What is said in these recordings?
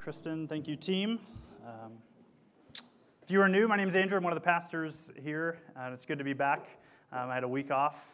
Kristen. Thank you, team. Um, if you are new, my name is Andrew. I'm one of the pastors here, and it's good to be back. Um, I had a week off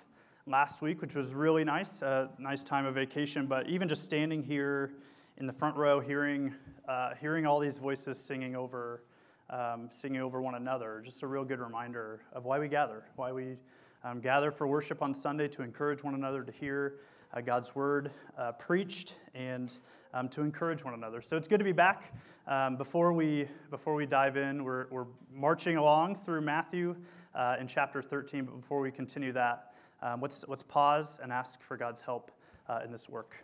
last week, which was really nice, a nice time of vacation. But even just standing here in the front row, hearing, uh, hearing all these voices singing over, um, singing over one another, just a real good reminder of why we gather, why we um, gather for worship on Sunday to encourage one another to hear uh, God's word uh, preached and um, to encourage one another. So it's good to be back. Um, before, we, before we dive in, we're, we're marching along through Matthew uh, in chapter 13. But before we continue that, um, let's, let's pause and ask for God's help uh, in this work.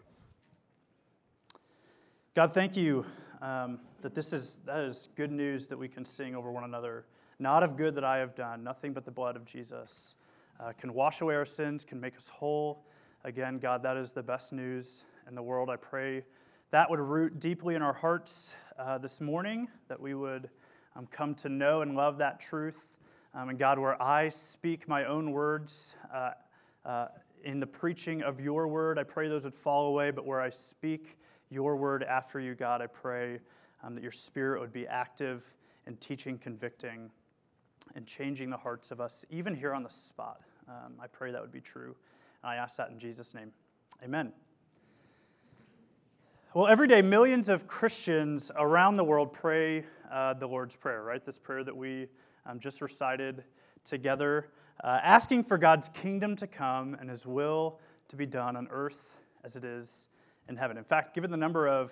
God, thank you um, that this is, that is good news that we can sing over one another. Not of good that I have done, nothing but the blood of Jesus uh, can wash away our sins, can make us whole. Again, God, that is the best news in the world. I pray that would root deeply in our hearts uh, this morning, that we would um, come to know and love that truth. Um, and God, where I speak my own words uh, uh, in the preaching of your word, I pray those would fall away. But where I speak your word after you, God, I pray um, that your spirit would be active in teaching, convicting, and changing the hearts of us, even here on the spot. Um, I pray that would be true. And I ask that in Jesus' name. Amen. Well, every day, millions of Christians around the world pray uh, the Lord's Prayer, right? This prayer that we um, just recited together, uh, asking for God's kingdom to come and his will to be done on earth as it is in heaven. In fact, given the number of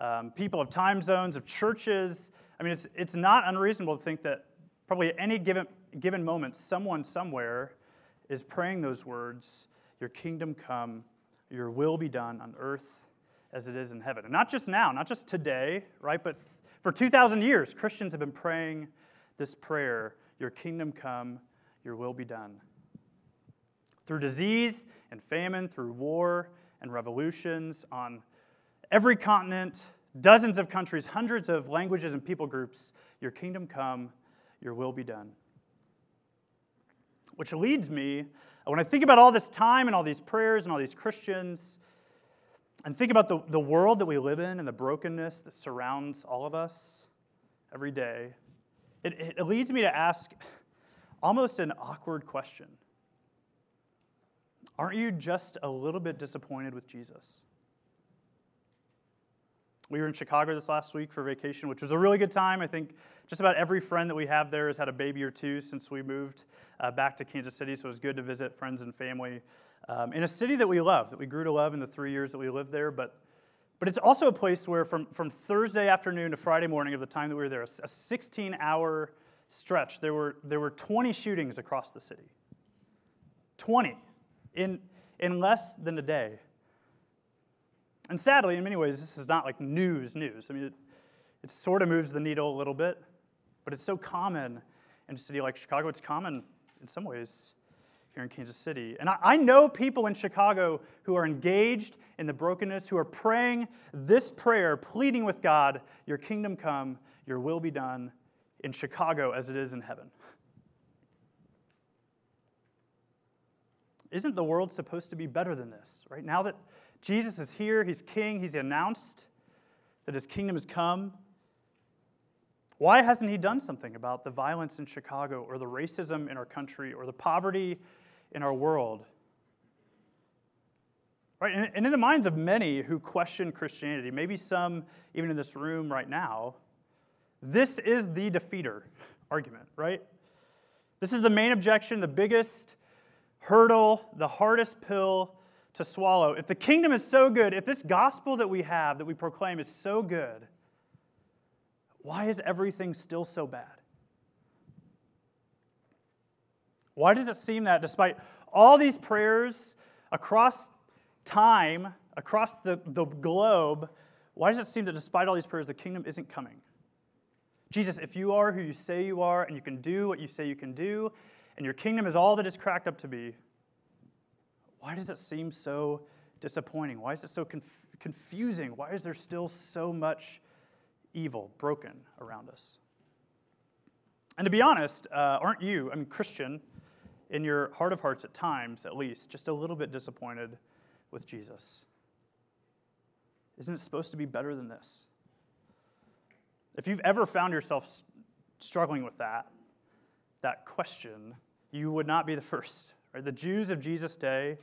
um, people, of time zones, of churches, I mean, it's, it's not unreasonable to think that probably at any given, given moment, someone somewhere is praying those words Your kingdom come, your will be done on earth as it is in heaven. And not just now, not just today, right? But for 2,000 years, Christians have been praying this prayer Your kingdom come, your will be done. Through disease and famine, through war and revolutions on every continent, dozens of countries, hundreds of languages and people groups, your kingdom come, your will be done. Which leads me, when I think about all this time and all these prayers and all these Christians, and think about the, the world that we live in and the brokenness that surrounds all of us every day, it, it leads me to ask almost an awkward question Aren't you just a little bit disappointed with Jesus? We were in Chicago this last week for vacation, which was a really good time. I think just about every friend that we have there has had a baby or two since we moved uh, back to Kansas City, so it was good to visit friends and family um, in a city that we love, that we grew to love in the three years that we lived there. But, but it's also a place where, from, from Thursday afternoon to Friday morning of the time that we were there, a 16 hour stretch, there were, there were 20 shootings across the city. 20 in, in less than a day. And sadly, in many ways, this is not like news news. I mean, it, it sort of moves the needle a little bit, but it's so common in a city like Chicago. It's common in some ways here in Kansas City. And I, I know people in Chicago who are engaged in the brokenness, who are praying this prayer, pleading with God, Your kingdom come, Your will be done in Chicago as it is in heaven. Isn't the world supposed to be better than this, right? Now that Jesus is here, He's King, He's announced that His kingdom has come. Why hasn't he done something about the violence in Chicago or the racism in our country or the poverty in our world. Right? And in the minds of many who question Christianity, maybe some even in this room right now, this is the defeater argument, right? This is the main objection, the biggest hurdle, the hardest pill to swallow. If the kingdom is so good, if this gospel that we have, that we proclaim, is so good, why is everything still so bad? Why does it seem that despite all these prayers across time, across the, the globe, why does it seem that despite all these prayers, the kingdom isn't coming? Jesus, if you are who you say you are, and you can do what you say you can do, and your kingdom is all that it's cracked up to be, why does it seem so disappointing? Why is it so conf- confusing? Why is there still so much evil broken around us? And to be honest, uh, aren't you, I mean, Christian, in your heart of hearts, at times at least, just a little bit disappointed with Jesus? Isn't it supposed to be better than this? If you've ever found yourself struggling with that, that question, you would not be the first. Right? The Jews of Jesus' day,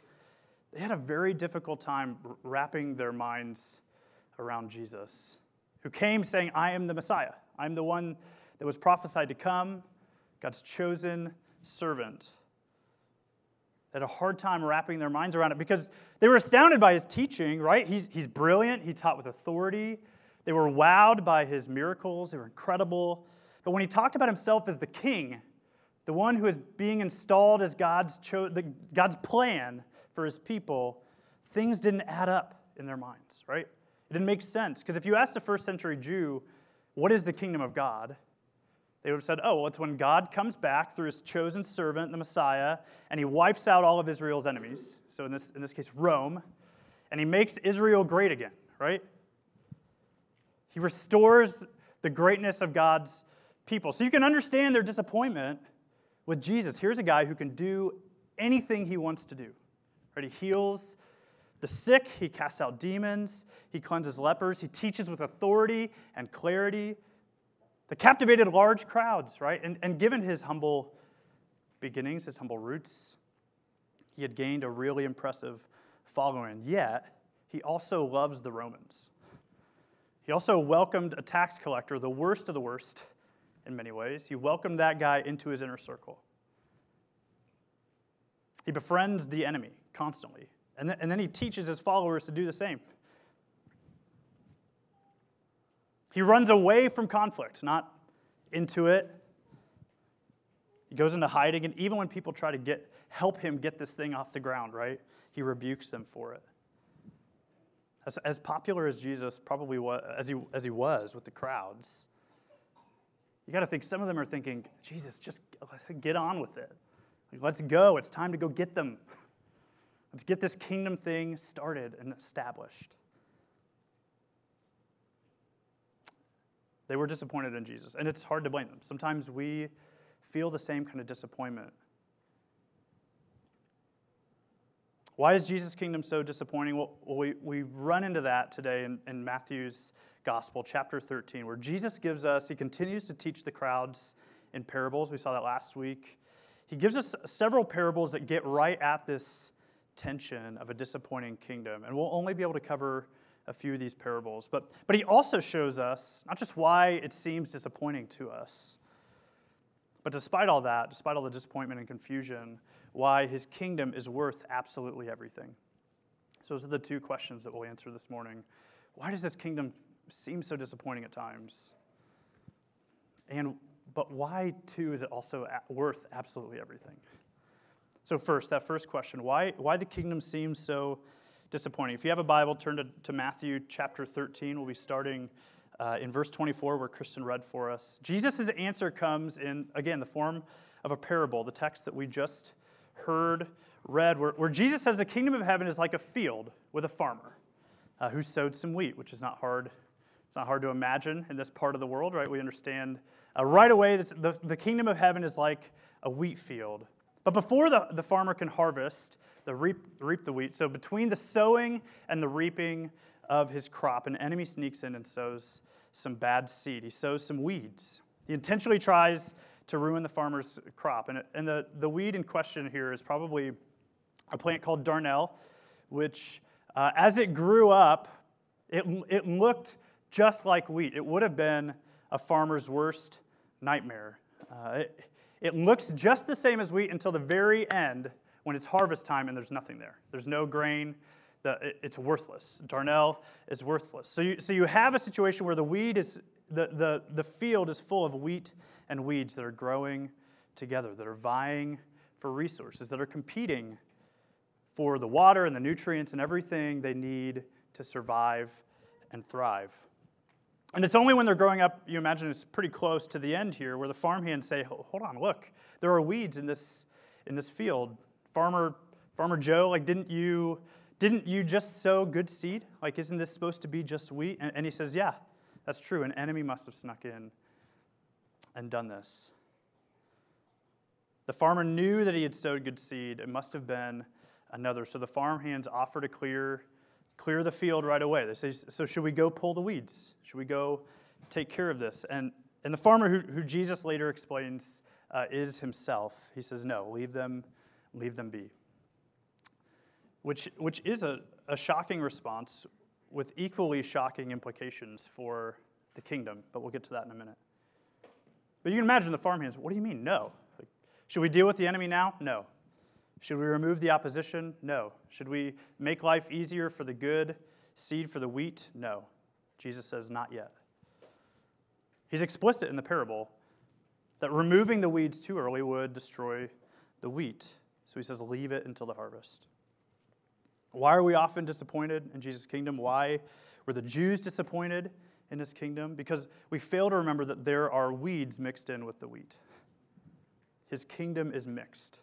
they had a very difficult time wrapping their minds around Jesus, who came saying, I am the Messiah. I'm the one that was prophesied to come, God's chosen servant. They had a hard time wrapping their minds around it because they were astounded by his teaching, right? He's, he's brilliant, he taught with authority. They were wowed by his miracles, they were incredible. But when he talked about himself as the king, the one who is being installed as God's, cho- the, God's plan for his people, things didn't add up in their minds, right? It didn't make sense. Because if you ask the first century Jew, what is the kingdom of God? They would have said, oh, well, it's when God comes back through his chosen servant, the Messiah, and he wipes out all of Israel's enemies. So in this, in this case, Rome, and he makes Israel great again, right? He restores the greatness of God's people. So you can understand their disappointment with Jesus. Here's a guy who can do anything he wants to do. Right? He heals the sick, he casts out demons, he cleanses lepers, he teaches with authority and clarity. The captivated large crowds, right? And, and given his humble beginnings, his humble roots, he had gained a really impressive following. Yet, he also loves the Romans. He also welcomed a tax collector, the worst of the worst, in many ways. He welcomed that guy into his inner circle. He befriends the enemy constantly, and, th- and then he teaches his followers to do the same. He runs away from conflict, not into it. He goes into hiding, and even when people try to get, help him get this thing off the ground, right, he rebukes them for it. As, as popular as Jesus probably was, as he, as he was with the crowds, you got to think some of them are thinking, Jesus, just get on with it. Like, let's go. It's time to go get them. Let's get this kingdom thing started and established. They were disappointed in Jesus, and it's hard to blame them. Sometimes we feel the same kind of disappointment. Why is Jesus' kingdom so disappointing? Well, we, we run into that today in, in Matthew's Gospel, chapter 13, where Jesus gives us, he continues to teach the crowds in parables. We saw that last week. He gives us several parables that get right at this tension of a disappointing kingdom. And we'll only be able to cover a few of these parables. But, but he also shows us not just why it seems disappointing to us, but despite all that, despite all the disappointment and confusion, why his kingdom is worth absolutely everything. So, those are the two questions that we'll answer this morning. Why does this kingdom seem so disappointing at times. And but why too is it also worth absolutely everything? So first, that first question, why why the kingdom seems so disappointing? If you have a Bible, turn to, to Matthew chapter 13. We'll be starting uh, in verse 24, where Kristen read for us. Jesus' answer comes in, again, the form of a parable, the text that we just heard read, where, where Jesus says the kingdom of heaven is like a field with a farmer uh, who sowed some wheat, which is not hard it's not hard to imagine in this part of the world, right? We understand uh, right away this, the, the kingdom of heaven is like a wheat field. But before the, the farmer can harvest, the reap, reap the wheat, so between the sowing and the reaping of his crop, an enemy sneaks in and sows some bad seed. He sows some weeds. He intentionally tries to ruin the farmer's crop. And, and the, the weed in question here is probably a plant called darnel, which, uh, as it grew up, it, it looked just like wheat. It would have been a farmer's worst nightmare. Uh, it, it looks just the same as wheat until the very end when it's harvest time and there's nothing there. There's no grain. The, it's worthless. Darnel is worthless. So you, so you have a situation where the weed is, the, the, the field is full of wheat and weeds that are growing together, that are vying for resources, that are competing for the water and the nutrients and everything they need to survive and thrive. And it's only when they're growing up, you imagine it's pretty close to the end here, where the farmhands say, hold on, look, there are weeds in this, in this field. Farmer, Farmer Joe, like, didn't you, didn't you just sow good seed? Like, isn't this supposed to be just wheat? And, and he says, yeah, that's true. An enemy must have snuck in and done this. The farmer knew that he had sowed good seed. It must have been another. So the farmhands offer to clear clear the field right away. They say, So, should we go pull the weeds? Should we go take care of this. And, and the farmer who, who Jesus later explains uh, is himself, he says, No, leave them, leave them be. Which, which is a, a shocking response with equally shocking implications for the kingdom, but we'll get to that in a minute. But you can imagine the farmhands, what do you mean, no? Like, should we deal with the enemy now? No. Should we remove the opposition? No. Should we make life easier for the good seed for the wheat? No. Jesus says, not yet. He's explicit in the parable that removing the weeds too early would destroy the wheat. So he says, leave it until the harvest. Why are we often disappointed in Jesus' kingdom? Why were the Jews disappointed in his kingdom? Because we fail to remember that there are weeds mixed in with the wheat. His kingdom is mixed.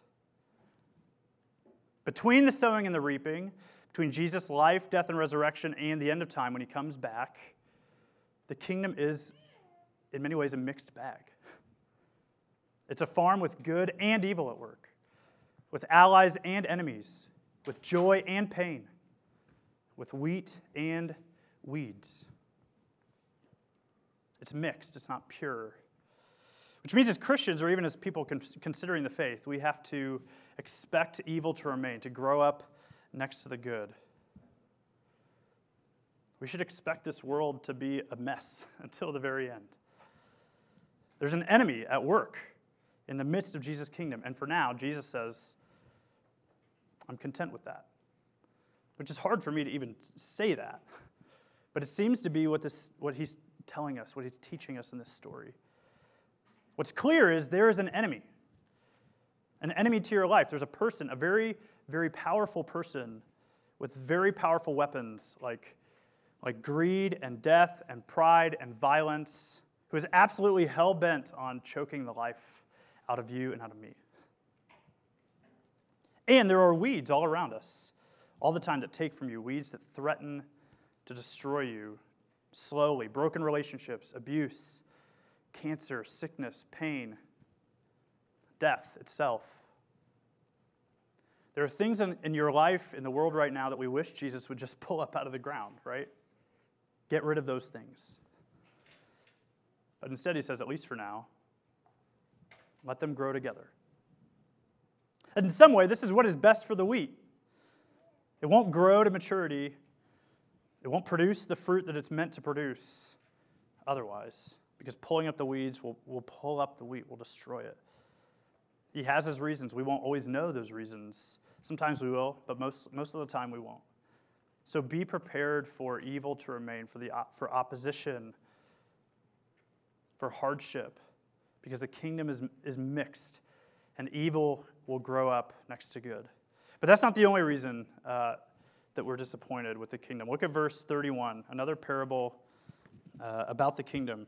Between the sowing and the reaping, between Jesus' life, death, and resurrection, and the end of time when he comes back, the kingdom is, in many ways, a mixed bag. It's a farm with good and evil at work, with allies and enemies, with joy and pain, with wheat and weeds. It's mixed, it's not pure. Which means, as Christians, or even as people considering the faith, we have to expect evil to remain, to grow up next to the good. We should expect this world to be a mess until the very end. There's an enemy at work in the midst of Jesus' kingdom. And for now, Jesus says, I'm content with that. Which is hard for me to even say that. But it seems to be what, this, what he's telling us, what he's teaching us in this story. What's clear is there is an enemy, an enemy to your life. There's a person, a very, very powerful person with very powerful weapons like, like greed and death and pride and violence, who is absolutely hell bent on choking the life out of you and out of me. And there are weeds all around us, all the time that take from you, weeds that threaten to destroy you slowly broken relationships, abuse, cancer, sickness, pain, death itself. There are things in, in your life, in the world right now, that we wish Jesus would just pull up out of the ground, right? Get rid of those things. But instead, he says, at least for now, let them grow together. And in some way, this is what is best for the wheat. It won't grow to maturity, it won't produce the fruit that it's meant to produce otherwise, because pulling up the weeds will, will pull up the wheat, will destroy it. He has his reasons. We won't always know those reasons. Sometimes we will, but most, most of the time we won't. So be prepared for evil to remain, for, the, for opposition, for hardship, because the kingdom is, is mixed and evil will grow up next to good. But that's not the only reason uh, that we're disappointed with the kingdom. Look at verse 31, another parable uh, about the kingdom.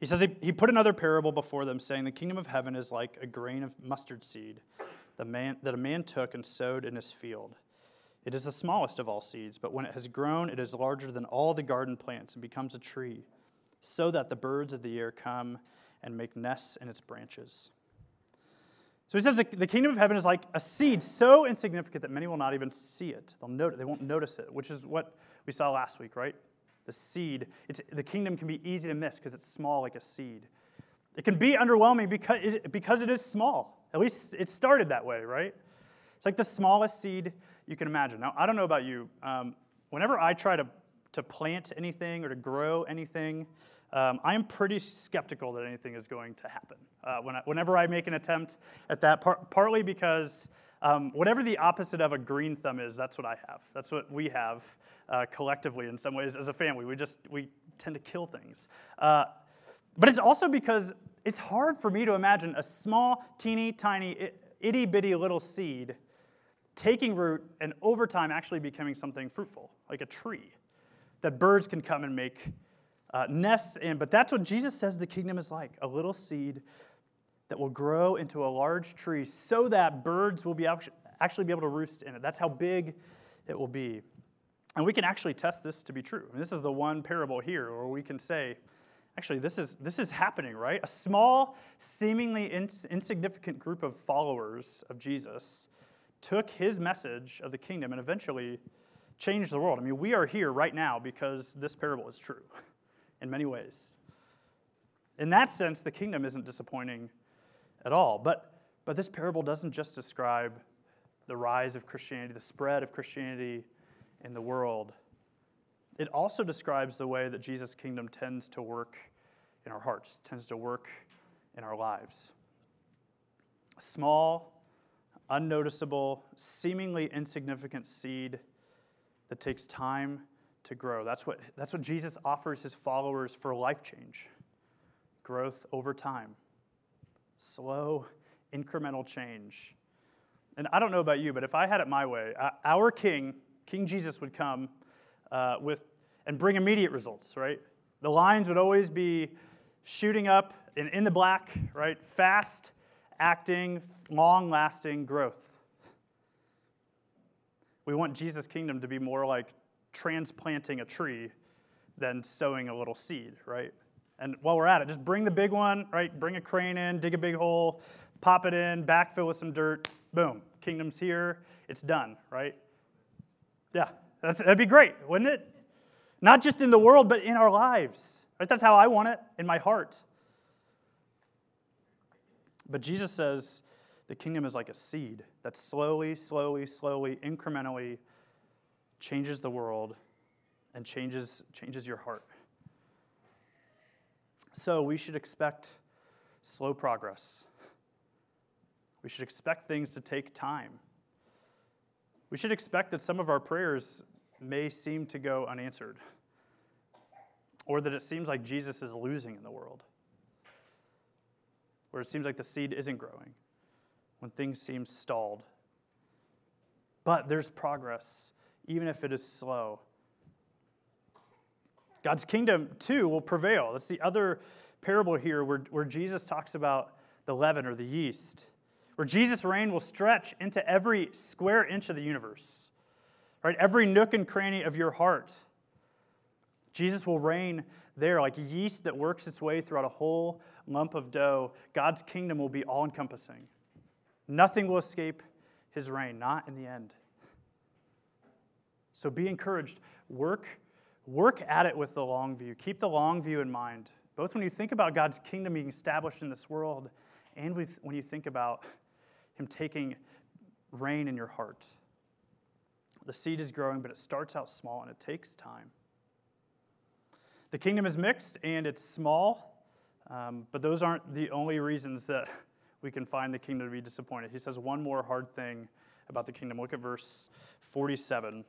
He says he, put another parable before them, saying, The kingdom of heaven is like a grain of mustard seed that a man took and sowed in his field. It is the smallest of all seeds, but when it has grown, it is larger than all the garden plants and becomes a tree, so that the birds of the air come and make nests in its branches. So he says the kingdom of heaven is like a seed so insignificant that many will not even see it. They'll note they won't notice it, which is what we saw last week, right? The seed. It's, the kingdom can be easy to miss because it's small like a seed. It can be underwhelming because it, because it is small. At least it started that way, right? It's like the smallest seed you can imagine. Now, I don't know about you. Um, whenever I try to, to plant anything or to grow anything, um, I am pretty skeptical that anything is going to happen uh, when I, whenever I make an attempt at that, par- partly because um, whatever the opposite of a green thumb is, that's what I have. That's what we have uh, collectively in some ways as a family. We just, we tend to kill things. Uh, but it's also because it's hard for me to imagine a small, teeny, tiny, itty bitty little seed taking root and over time actually becoming something fruitful, like a tree that birds can come and make uh, nests in. But that's what Jesus says the kingdom is like a little seed that will grow into a large tree so that birds will be actually be able to roost in it. That's how big it will be. And we can actually test this to be true. This is the one parable here where we can say, actually, this is, this is happening, right? A small, seemingly ins- insignificant group of followers of Jesus took his message of the kingdom and eventually changed the world. I mean, we are here right now because this parable is true. in many ways. In that sense, the kingdom isn't disappointing at all. But, but this parable doesn't just describe the rise of Christianity, the spread of Christianity in the world. It also describes the way that Jesus' kingdom tends to work in our hearts, tends to work in our lives. A small, unnoticeable, seemingly insignificant seed that takes time to grow. That's what, that's what Jesus offers his followers for life change growth over time, slow, incremental change. And I don't know about you, but if I had it my way, our king, King Jesus, would come uh, with and bring immediate results, right? The lines would always be shooting up and in the black, right? Fast acting, long lasting growth. We want Jesus' kingdom to be more like transplanting a tree than sowing a little seed, right? And while we're at it, just bring the big one, right? Bring a crane in, dig a big hole, pop it in, backfill with some dirt, boom, kingdom's here, it's done, right? Yeah, that'd be great, wouldn't it? Not just in the world, but in our lives, right? That's how I want it in my heart. But Jesus says the kingdom is like a seed that slowly, slowly, slowly, incrementally changes the world and changes, changes your heart. So we should expect slow progress. We should expect things to take time. We should expect that some of our prayers may seem to go unanswered, or that it seems like Jesus is losing in the world or it seems like the seed isn't growing, when things seem stalled. But there's progress, even if it is slow. God's kingdom, too, will prevail. That's the other parable here where, where Jesus talks about the leaven or the yeast, where Jesus' reign will stretch into every square inch of the universe, right? Every nook and cranny of your heart. Jesus will reign there like yeast that works its way throughout a whole lump of dough. God's kingdom will be all encompassing. Nothing will escape his reign, not in the end. So be encouraged. Work, work at it with the long view. Keep the long view in mind, both when you think about God's kingdom being established in this world and when you think about him taking reign in your heart. The seed is growing, but it starts out small and it takes time. The kingdom is mixed and it's small, um, but those aren't the only reasons that we can find the kingdom to be disappointed. He says one more hard thing about the kingdom. Look at verse 47.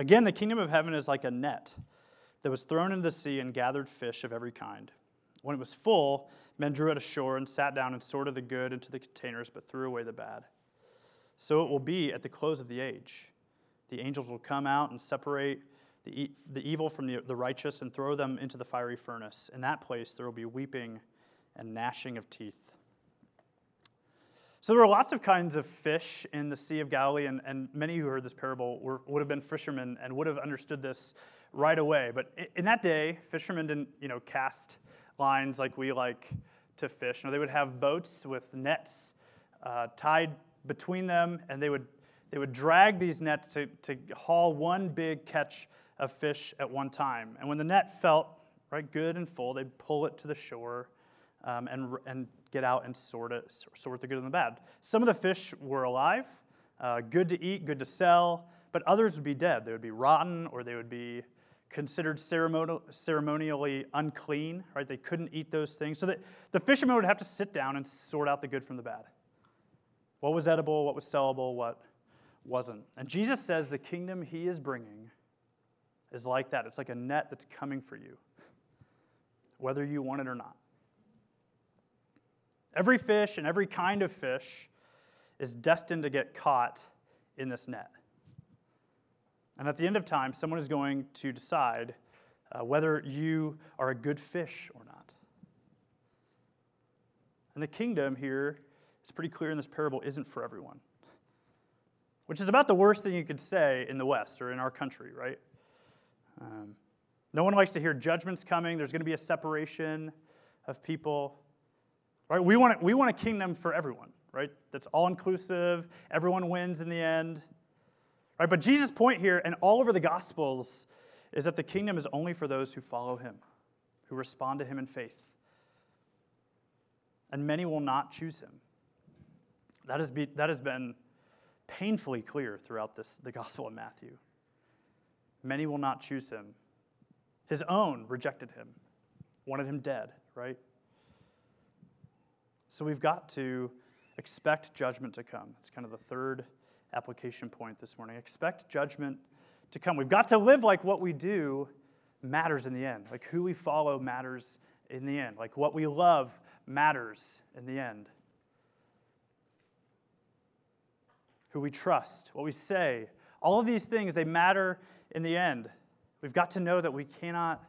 Again, the kingdom of heaven is like a net that was thrown into the sea and gathered fish of every kind. When it was full, men drew it ashore and sat down and sorted the good into the containers, but threw away the bad. So it will be at the close of the age. The angels will come out and separate the, the evil from the, the righteous and throw them into the fiery furnace. In that place, there will be weeping and gnashing of teeth. So there were lots of kinds of fish in the Sea of Galilee, and, and many who heard this parable were, would have been fishermen and would have understood this right away. But in that day, fishermen didn't, you know, cast lines like we like to fish. No, they would have boats with nets uh, tied between them, and they would they would drag these nets to, to haul one big catch of fish at one time. And when the net felt right good and full, they'd pull it to the shore um, and, and get out and sort it, sort the good and the bad. Some of the fish were alive, uh, good to eat, good to sell, but others would be dead. They would be rotten or they would be considered ceremonial, ceremonially unclean, right? They couldn't eat those things. So that the fishermen would have to sit down and sort out the good from the bad. What was edible, what was sellable, what wasn't. And Jesus says the kingdom he is bringing is like that. It's like a net that's coming for you, whether you want it or not. Every fish and every kind of fish is destined to get caught in this net. And at the end of time, someone is going to decide uh, whether you are a good fish or not. And the kingdom here is pretty clear in this parable isn't for everyone which is about the worst thing you could say in the West or in our country, right? Um, no one likes to hear judgments coming. There's going to be a separation of people. Right? We want, we want a kingdom for everyone, right? That's all inclusive. Everyone wins in the end. Right? But Jesus' point here, and all over the Gospels, is that the kingdom is only for those who follow him, who respond to him in faith. And many will not choose him. That has, be, that has been painfully clear throughout this, the Gospel of Matthew. Many will not choose him. His own rejected him, wanted him dead, right? So we've got to expect judgment to come. It's kind of the third application point this morning. Expect judgment to come. We've got to live like what we do matters in the end. Like who we follow matters in the end. Like what we love matters in the end. Who we trust, what we say, all of these things, they matter in the end. We've got to know that we cannot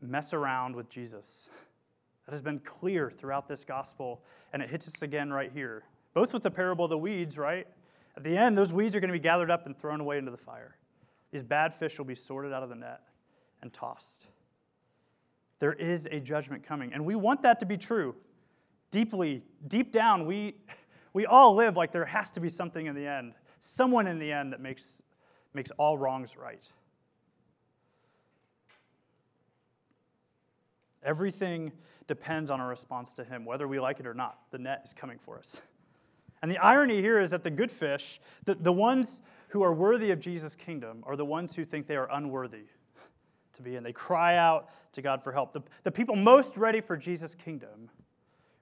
mess around with Jesus. That has been clear throughout this gospel, and it hits us again right here. Both with the parable of the weeds, right? At the end, those weeds are going to be gathered up and thrown away into the fire. These bad fish will be sorted out of the net and tossed. There is a judgment coming, and we want that to be true. Deeply, deep down, we, we all live like there has to be something in the end, someone in the end that makes, makes all wrongs right. Everything depends on our response to Him, whether we like it or not. The net is coming for us. And the irony here is that the good fish, the, the ones who are worthy of Jesus' kingdom, are the ones who think they are unworthy to be in. They cry out to God for help. The, the people most ready for Jesus' kingdom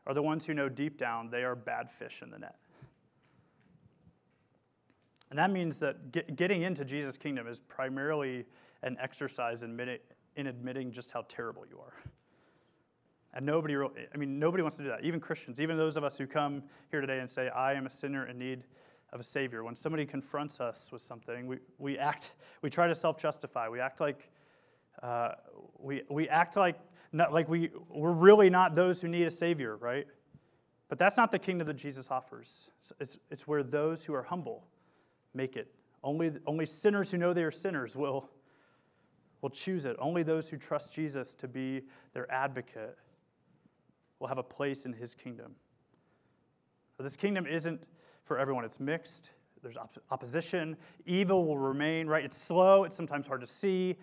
are the ones who know deep down they are bad fish in the net. And that means that get, getting into Jesus' kingdom is primarily an exercise in, in admitting just how terrible you are. And nobody, I mean, nobody wants to do that. Even Christians, even those of us who come here today and say, I am a sinner in need of a Savior. When somebody confronts us with something, we, we act, we try to self justify. We act like, uh, we, we act like, not, like we, we're really not those who need a Savior, right? But that's not the kingdom that Jesus offers. It's, it's, it's where those who are humble make it. Only, only sinners who know they are sinners will, will choose it. Only those who trust Jesus to be their advocate will have a place in his kingdom. But this kingdom isn't for everyone, it's mixed. There's op- opposition. Evil will remain, right? It's slow, it's sometimes hard to see.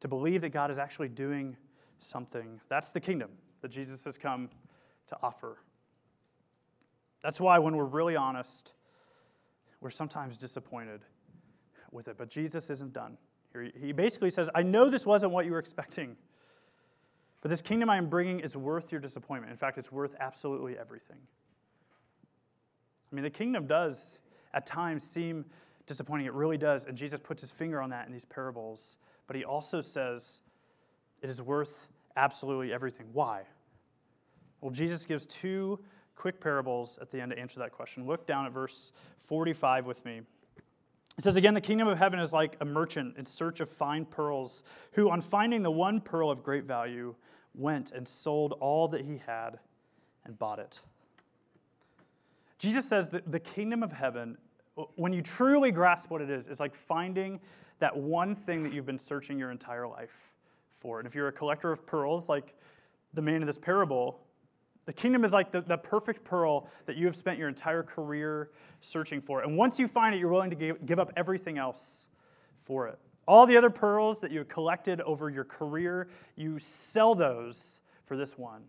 To believe that God is actually doing something. That's the kingdom that Jesus has come to offer. That's why, when we're really honest, we're sometimes disappointed with it. But Jesus isn't done. He basically says, I know this wasn't what you were expecting. But this kingdom I am bringing is worth your disappointment. In fact, it's worth absolutely everything. I mean, the kingdom does at times seem disappointing. It really does. And Jesus puts his finger on that in these parables. But he also says it is worth absolutely everything. Why? Well, Jesus gives two quick parables at the end to answer that question. Look down at verse 45 with me. It says again, the kingdom of heaven is like a merchant in search of fine pearls, who, on finding the one pearl of great value, went and sold all that he had and bought it. Jesus says that the kingdom of heaven, uh, when you truly grasp what it is, is like finding that one thing that you've been searching your entire life for. And if you're a collector of pearls, like the man in this parable, the kingdom is like the, the perfect pearl that you have spent your entire career searching for. And once you find it, you're willing to give, give up everything else for it. All the other pearls that you have collected over your career, you sell those for this one.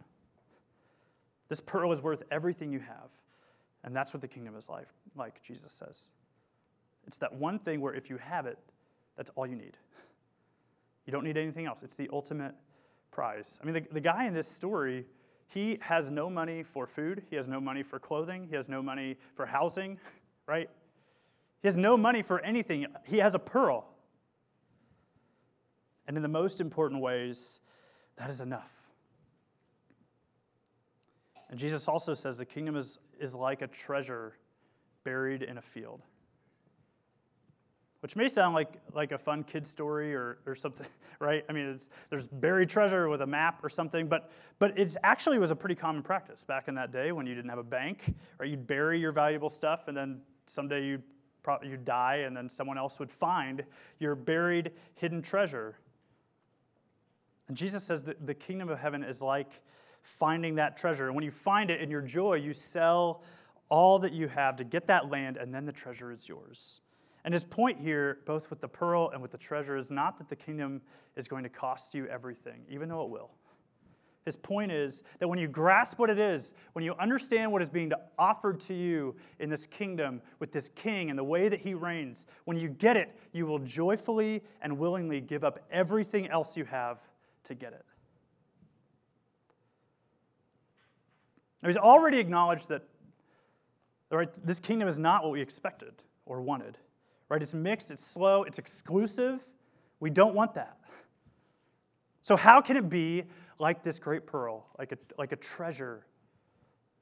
This pearl is worth everything you have. And that's what the kingdom is like, like Jesus says. It's that one thing where if you have it, that's all you need. You don't need anything else. It's the ultimate prize. I mean, the, the guy in this story he has no money for food, he has no money for clothing, he has no money for housing, right? He has no money for anything. He has a pearl. And in the most important ways, that is enough. And Jesus also says the kingdom is, is like a treasure buried in a field which may sound like, like a fun kid story or, or something, right? I mean, there's buried treasure with a map or something, but, but it actually was a pretty common practice back in that day when you didn't have a bank, or you'd bury your valuable stuff and then someday you'd, you'd die and then someone else would find your buried hidden treasure. And Jesus says that the kingdom of heaven is like finding that treasure. And when you find it in your joy, you sell all that you have to get that land, and then the treasure is yours. And his point here, both with the pearl and with the treasure, is not that the kingdom is going to cost you everything, even though it will. His point is that when you grasp what it is, when you understand what is being offered to you in this kingdom with this king and the way that he reigns, when you get it, you will joyfully and willingly give up everything else you have to get it. Now, he's already acknowledged that right, this kingdom is not what we expected or wanted. Right? It's mixed, it's slow, it's exclusive. We don't want that. So, how can it be like this great pearl, like a, like a treasure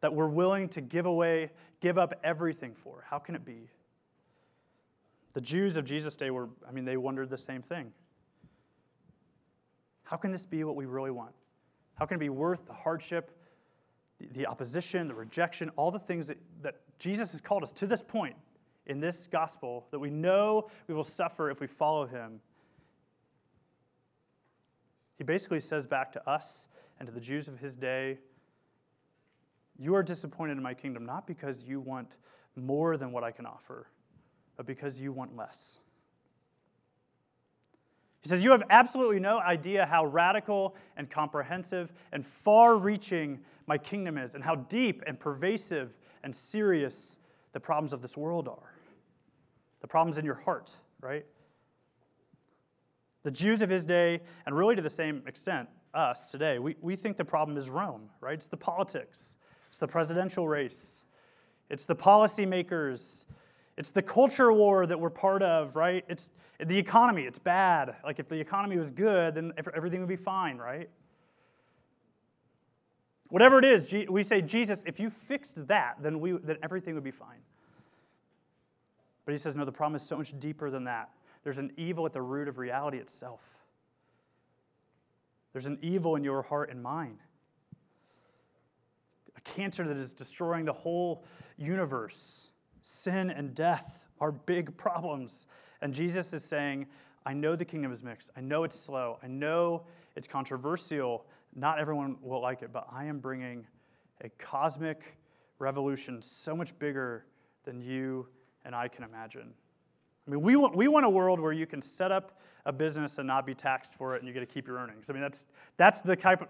that we're willing to give away, give up everything for? How can it be? The Jews of Jesus' day were, I mean, they wondered the same thing. How can this be what we really want? How can it be worth the hardship, the, the opposition, the rejection, all the things that, that Jesus has called us to this point in this gospel that we know we will suffer if we follow him? He basically says back to us and to the Jews of his day You are disappointed in my kingdom not because you want more than what I can offer, but because you want less. He says, You have absolutely no idea how radical and comprehensive and far reaching my kingdom is, and how deep and pervasive and serious the problems of this world are. The problems in your heart, right? The Jews of his day, and really to the same extent, us today, we, we think the problem is Rome, right? It's the politics, it's the presidential race, it's the policymakers, it's the culture war that we're part of, right? It's the economy, it's bad. Like if the economy was good, then everything would be fine, right? Whatever it is, we say, Jesus, if you fixed that, then, we, then everything would be fine. But he says, no, the problem is so much deeper than that. There's an evil at the root of reality itself. There's an evil in your heart and mind. A cancer that is destroying the whole universe. Sin and death are big problems. And Jesus is saying, I know the kingdom is mixed. I know it's slow. I know it's controversial. Not everyone will like it, but I am bringing a cosmic revolution so much bigger than you and I can imagine. I mean, we want, we want a world where you can set up a business and not be taxed for it and you get to keep your earnings. I mean, that's, that's the, type of,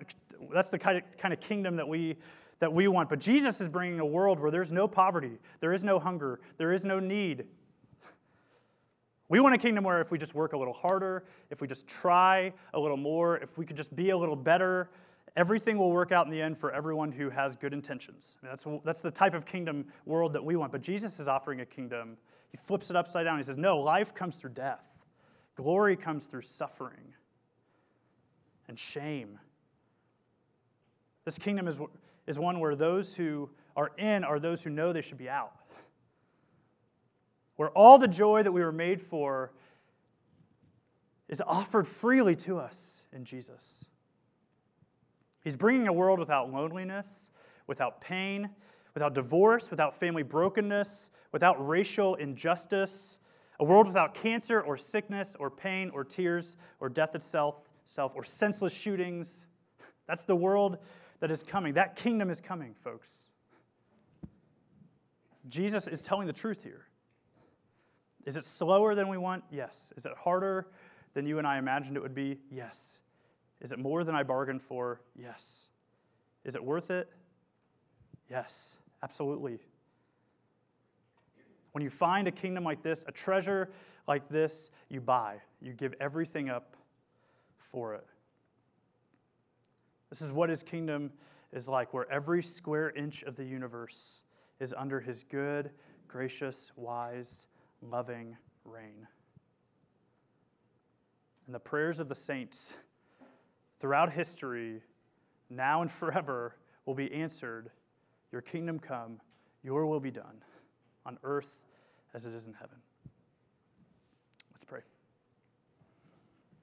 that's the kind of, kind of kingdom that we, that we want. But Jesus is bringing a world where there's no poverty, there is no hunger, there is no need. We want a kingdom where if we just work a little harder, if we just try a little more, if we could just be a little better, everything will work out in the end for everyone who has good intentions. That's, that's the type of kingdom world that we want. But Jesus is offering a kingdom he flips it upside down. He says, No, life comes through death, glory comes through suffering and shame. This kingdom is, is one where those who are in are those who know they should be out. Where all the joy that we were made for is offered freely to us in Jesus. He's bringing a world without loneliness, without pain, without divorce, without family brokenness, without racial injustice, a world without cancer or sickness or pain or tears or death itself, self or senseless shootings. That's the world that is coming. That kingdom is coming, folks. Jesus is telling the truth here. Is it slower than we want? Yes. Is it harder than you and I imagined it would be? Yes. Is it more than I bargained for? Yes. Is it worth it? Yes. Absolutely. When you find a kingdom like this, a treasure like this, you buy. You give everything up for it. This is what his kingdom is like, where every square inch of the universe is under his good, gracious, wise, loving reign. And the prayers of the saints throughout history, now and forever, will be answered your kingdom come, your will be done on earth as it is in heaven. Let's pray.